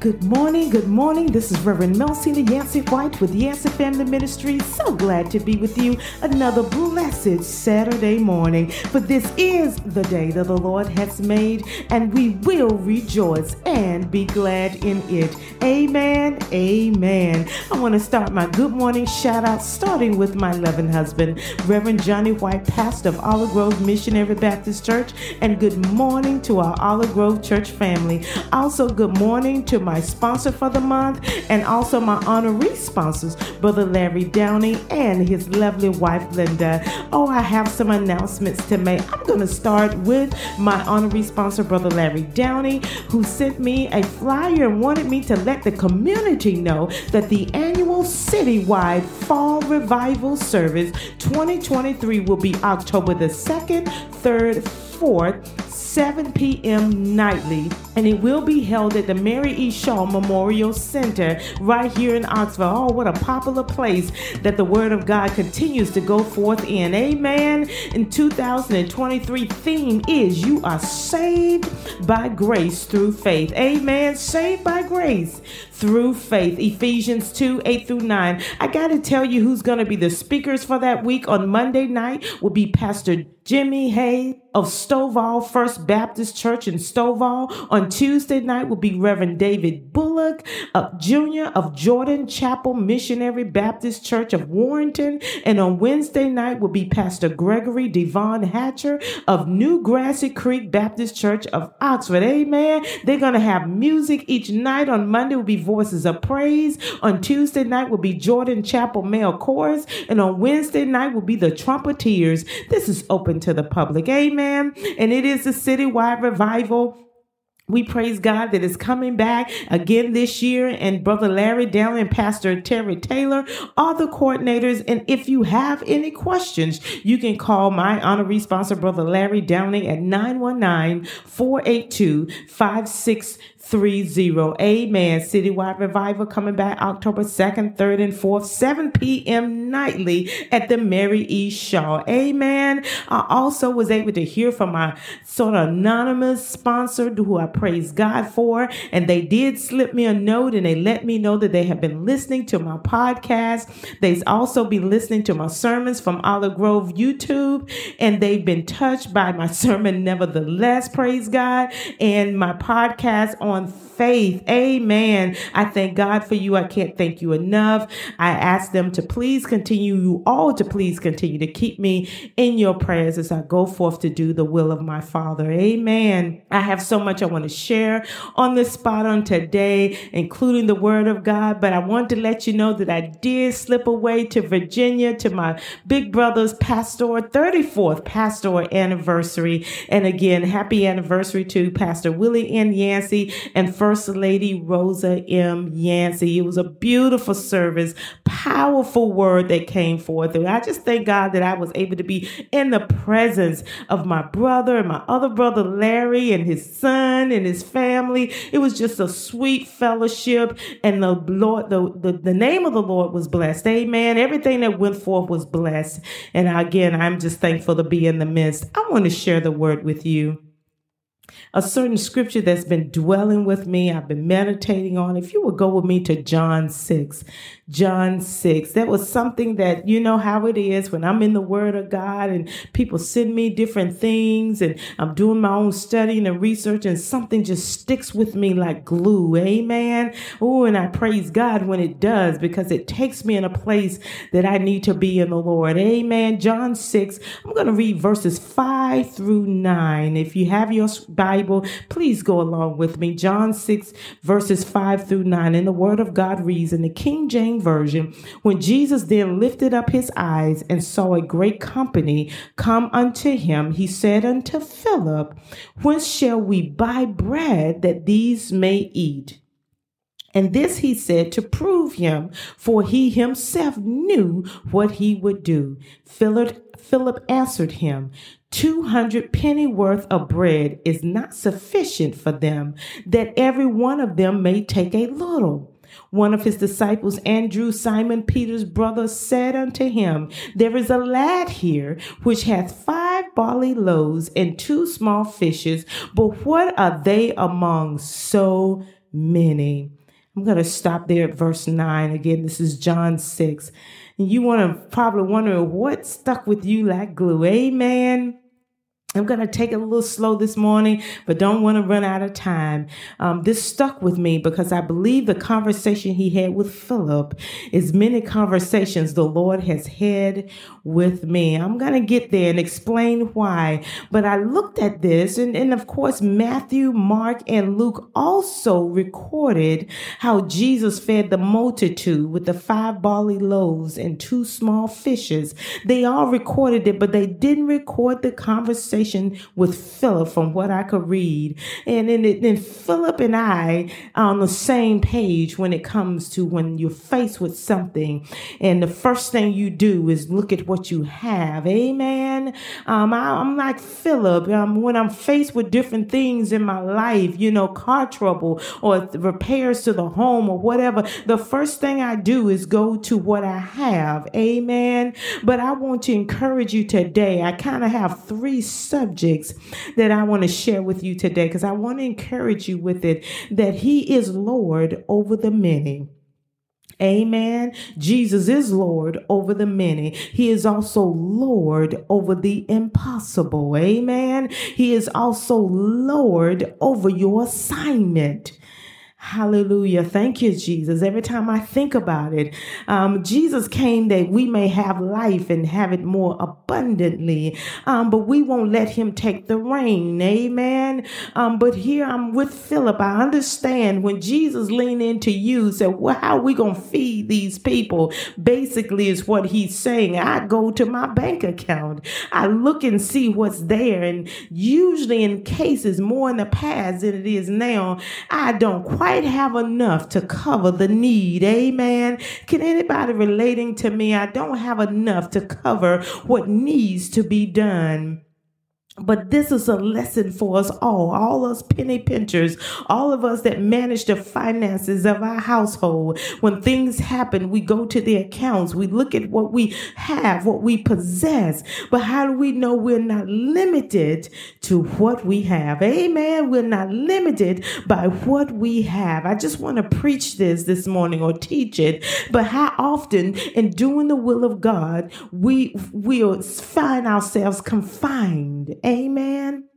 Good morning, good morning. This is Reverend Melcina Yancey White with Yancey Family Ministry. So glad to be with you another blessed Saturday morning. For this is the day that the Lord has made, and we will rejoice and be glad in it. Amen. Amen. I want to start my good morning shout out starting with my loving husband, Reverend Johnny White, pastor of Olive Grove Missionary Baptist Church, and good morning to our Olive Grove Church family. Also, good morning to my sponsor for the month and also my honorary sponsors, Brother Larry Downey and his lovely wife, Linda. Oh, I have some announcements to make. I'm going to start with my honorary sponsor, Brother Larry Downey, who sent me a flyer and wanted me to let the community know that the annual citywide fall revival service 2023 will be October the 2nd, 3rd, 4th, 7 p.m. nightly, and it will be held at the Mary E. Shaw Memorial Center right here in Oxford. Oh, what a popular place that the Word of God continues to go forth in. Amen. In 2023, theme is You Are Saved by Grace Through Faith. Amen. Saved by grace through faith. Ephesians 2 8 through 9. I got to tell you who's going to be the speakers for that week. On Monday night will be Pastor Jimmy Hay of Stovall First Baptist Church in Stovall. On Tuesday night will be Reverend David Bullock uh, of Jr. of Jordan Chapel Missionary Baptist Church of Warrenton. And on Wednesday night will be Pastor Gregory Devon Hatcher of New Grassy Creek Baptist Church of Oxford. Amen. They're going to have music each night. On Monday will be Voices of Praise. On Tuesday night will be Jordan Chapel Male Chorus. And on Wednesday night will be the Trumpeters. This is open to the public. Amen. And it is a citywide revival we praise God that is coming back again this year. And Brother Larry Dallin and Pastor Terry Taylor are the coordinators. And if you have any questions, you can call my honorary sponsor, Brother Larry Downey, at 919 482 5630. Amen. Citywide Revival coming back October 2nd, 3rd, and 4th, 7 p.m. nightly at the Mary E. Shaw. Amen. I also was able to hear from my sort of anonymous sponsor who I praise God for. And they did slip me a note and they let me know that they have been listening to my podcast. They've also been listening to my sermons from Olive Grove YouTube. And they've been touched by my sermon, nevertheless, praise God, and my podcast on faith. Amen. I thank God for you. I can't thank you enough. I ask them to please continue, you all to please continue to keep me in your prayers as I go forth to do the will of my Father. Amen. I have so much I want to share on this spot on today, including the Word of God, but I want to let you know that I did slip away to Virginia to my big brother's pastor 34th pastor anniversary. And again, happy anniversary to Pastor Willie N. Yancey and First Lady Rosa M. Yancey. It was a beautiful service, powerful word that came forth. And I just thank God that I was able to be in the presence of my brother and my other brother Larry and his son and his family. It was just a sweet fellowship, and the Lord, the, the, the name of the Lord was blessed. Amen. Everything that went forth was blessed. And again, I'm just thankful to be in the midst. I want to share the word with you a certain scripture that's been dwelling with me. I've been meditating on. If you would go with me to John 6, John 6, that was something that you know how it is when I'm in the Word of God and people send me different things and I'm doing my own studying and research and something just sticks with me like glue. Amen. Oh, and I praise God when it does because it takes me in a place that I need to be in the Lord. Amen. John 6, I'm going to read verses 5 through 9. If you have your Bible, please go along with me. John 6, verses 5 through 9. In the Word of God reads in the King James Version When Jesus then lifted up his eyes and saw a great company come unto him, he said unto Philip, Whence shall we buy bread that these may eat? And this he said to prove him, for he himself knew what he would do. Philip, Philip answered him, 200 penny worth of bread is not sufficient for them, that every one of them may take a little. One of his disciples, Andrew, Simon Peter's brother, said unto him, There is a lad here which hath five barley loaves and two small fishes, but what are they among so many. I'm going to stop there at verse 9. Again, this is John 6. You want to probably wonder what stuck with you like glue. Amen. I'm going to take it a little slow this morning, but don't want to run out of time. Um, this stuck with me because I believe the conversation he had with Philip is many conversations the Lord has had with me. I'm going to get there and explain why. But I looked at this, and, and of course, Matthew, Mark, and Luke also recorded how Jesus fed the multitude with the five barley loaves and two small fishes. They all recorded it, but they didn't record the conversation conversation with Philip from what I could read. And then, then Philip and I are on the same page when it comes to when you're faced with something. And the first thing you do is look at what you have. Amen. Um, I, am like Philip. Um, when I'm faced with different things in my life, you know, car trouble or repairs to the home or whatever, the first thing I do is go to what I have. Amen. But I want to encourage you today. I kind of have three subjects that I want to share with you today because I want to encourage you with it that He is Lord over the many. Amen. Jesus is Lord over the many. He is also Lord over the impossible. Amen. He is also Lord over your assignment. Hallelujah. Thank you, Jesus. Every time I think about it, um, Jesus came that we may have life and have it more abundantly. Um, but we won't let him take the reign. Amen. Um, but here I'm with Philip. I understand when Jesus leaned into you, said, Well, how are we going to feed these people? Basically, is what he's saying. I go to my bank account, I look and see what's there. And usually, in cases more in the past than it is now, I don't quite quite have enough to cover the need. Amen. Can anybody relating to me? I don't have enough to cover what needs to be done. But this is a lesson for us all, all us penny pinchers, all of us that manage the finances of our household. When things happen, we go to the accounts, we look at what we have, what we possess. But how do we know we're not limited to what we have? Amen. We're not limited by what we have. I just want to preach this this morning or teach it. But how often in doing the will of God, we will find ourselves confined Amen.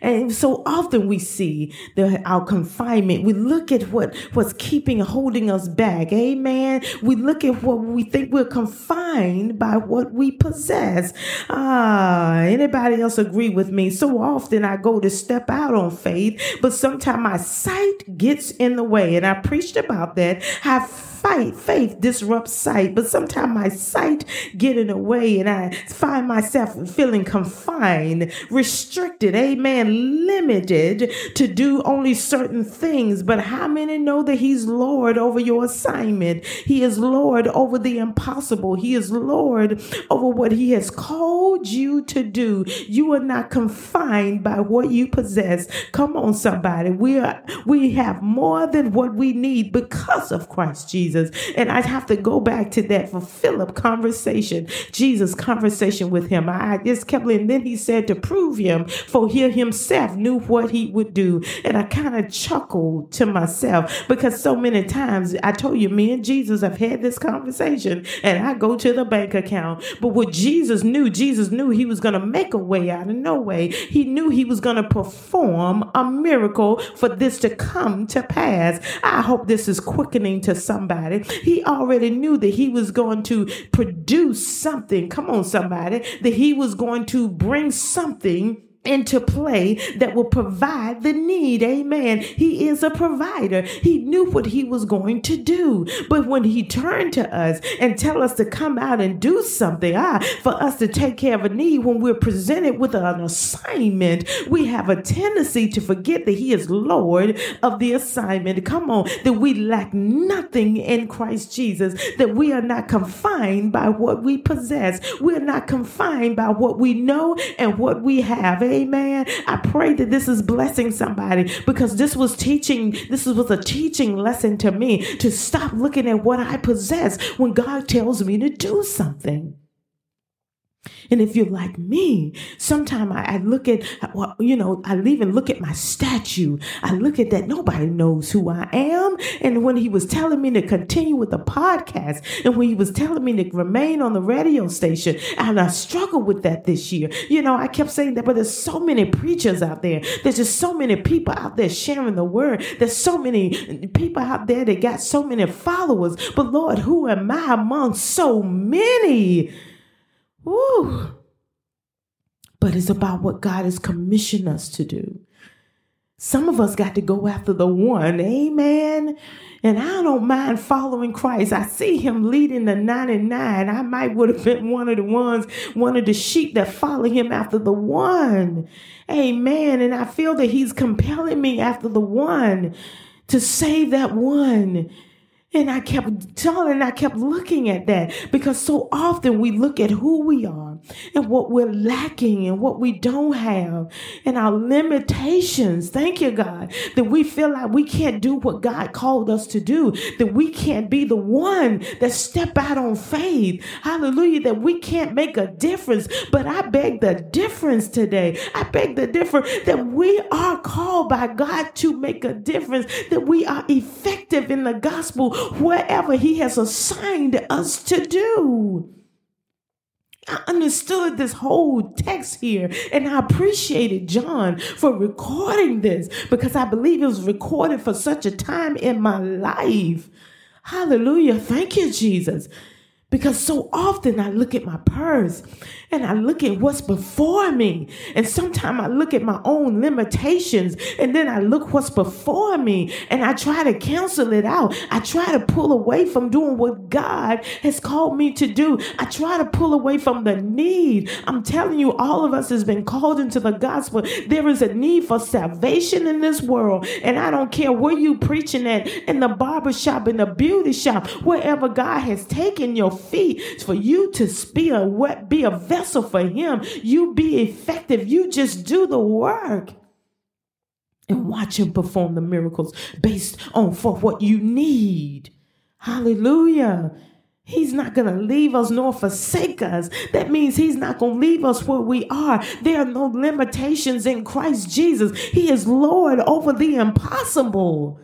And so often we see the, our confinement. We look at what, what's keeping, holding us back. Amen. We look at what we think we're confined by what we possess. Ah, anybody else agree with me? So often I go to step out on faith, but sometimes my sight gets in the way. And I preached about that. Have fight. Faith disrupts sight, but sometimes my sight get in the way and I find myself feeling confined, restricted, amen, limited to do only certain things. But how many know that He's Lord over your assignment? He is Lord over the impossible. He is Lord over what He has called you to do. You are not confined by what you possess. Come on, somebody. We are we have more than what we need because of Christ Jesus. Jesus. And I'd have to go back to that for Philip conversation, Jesus conversation with him. I just kept, and then he said to prove him, for he himself knew what he would do. And I kind of chuckled to myself because so many times I told you, me and Jesus have had this conversation and I go to the bank account. But what Jesus knew, Jesus knew he was going to make a way out of no way. He knew he was going to perform a miracle for this to come to pass. I hope this is quickening to somebody somebody. He already knew that he was going to produce something. Come on, somebody. That he was going to bring something into play that will provide the need. Amen. He is a provider. He knew what he was going to do. But when he turned to us and tell us to come out and do something, ah, for us to take care of a need when we're presented with an assignment, we have a tendency to forget that he is Lord of the assignment. Come on, that we lack nothing in Christ Jesus, that we are not confined by what we possess. We're not confined by what we know and what we have. Amen. I pray that this is blessing somebody because this was teaching, this was a teaching lesson to me to stop looking at what I possess when God tells me to do something. And if you're like me, sometimes I, I, look at, you know, I even look at my statue. I look at that. Nobody knows who I am. And when he was telling me to continue with the podcast and when he was telling me to remain on the radio station, and I struggled with that this year. You know, I kept saying that, but there's so many preachers out there. There's just so many people out there sharing the word. There's so many people out there that got so many followers. But Lord, who am I among so many? Woo. But it's about what God has commissioned us to do. Some of us got to go after the one. Amen. And I don't mind following Christ. I see him leading the 99. I might would have been one of the ones, one of the sheep that follow him after the one. Amen. And I feel that he's compelling me after the one to save that one. And I kept telling, I kept looking at that because so often we look at who we are and what we're lacking and what we don't have and our limitations. Thank you, God, that we feel like we can't do what God called us to do, that we can't be the one that step out on faith. Hallelujah, that we can't make a difference. But I beg the difference today. I beg the difference that we are called by God to make a difference, that we are effective in the gospel wherever He has assigned us to do. I understood this whole text here and I appreciated John for recording this because I believe it was recorded for such a time in my life. Hallelujah. Thank you, Jesus. Because so often I look at my purse and I look at what's before me. And sometimes I look at my own limitations and then I look what's before me and I try to cancel it out. I try to pull away from doing what God has called me to do. I try to pull away from the need. I'm telling you, all of us has been called into the gospel. There is a need for salvation in this world. And I don't care where you preaching at in the barber shop, in the beauty shop, wherever God has taken your feet for you to be a, be a vessel for Him. You be effective. You just do the work and watch Him perform the miracles based on for what you need. Hallelujah. He's not going to leave us nor forsake us. That means He's not going to leave us where we are. There are no limitations in Christ Jesus. He is Lord over the impossible.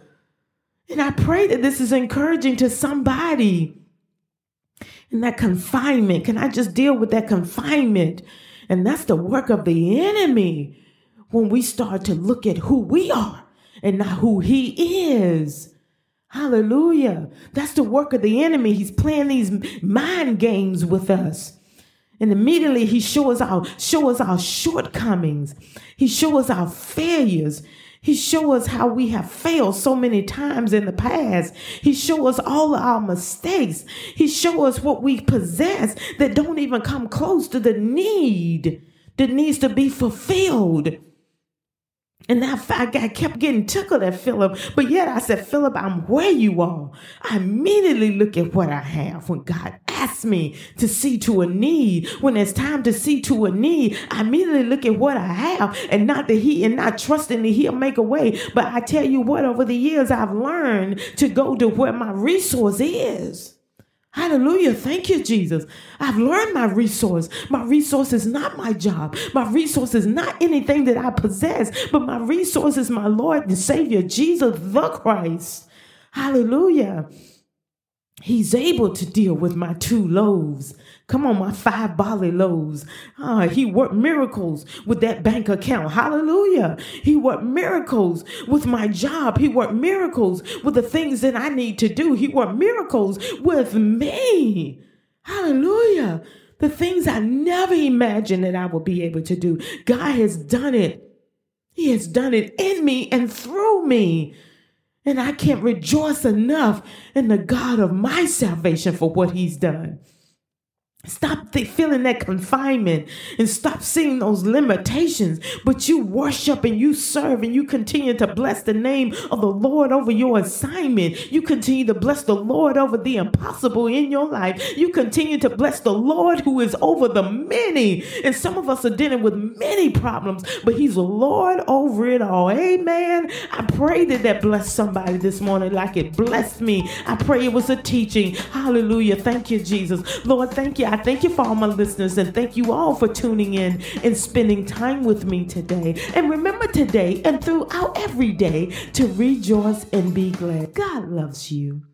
And I pray that this is encouraging to somebody and that confinement. Can I just deal with that confinement? And that's the work of the enemy when we start to look at who we are and not who he is. Hallelujah. That's the work of the enemy. He's playing these mind games with us. And immediately he shows our show us our shortcomings. He shows our failures. He show us how we have failed so many times in the past. He show us all our mistakes. He show us what we possess that don't even come close to the need that needs to be fulfilled. And that I, I kept getting tickled at Philip, but yet I said, Philip, I'm where you are. I immediately look at what I have when God asks me to see to a need. When it's time to see to a need, I immediately look at what I have and not that He and not trusting that He'll make a way. But I tell you what, over the years, I've learned to go to where my resource is. Hallelujah. Thank you, Jesus. I've learned my resource. My resource is not my job. My resource is not anything that I possess, but my resource is my Lord and Savior, Jesus the Christ. Hallelujah. He's able to deal with my two loaves. Come on, my five barley loaves. Ah, he worked miracles with that bank account. Hallelujah. He worked miracles with my job. He worked miracles with the things that I need to do. He worked miracles with me. Hallelujah. The things I never imagined that I would be able to do. God has done it. He has done it in me and through me. And I can't rejoice enough in the God of my salvation for what he's done. Stop feeling that confinement and stop seeing those limitations. But you worship and you serve and you continue to bless the name of the Lord over your assignment. You continue to bless the Lord over the impossible in your life. You continue to bless the Lord who is over the many. And some of us are dealing with many problems, but He's the Lord over it all. Amen. I pray that that blessed somebody this morning like it blessed me. I pray it was a teaching. Hallelujah. Thank you, Jesus. Lord, thank you. I thank you for all my listeners and thank you all for tuning in and spending time with me today. And remember today and throughout every day to rejoice and be glad. God loves you.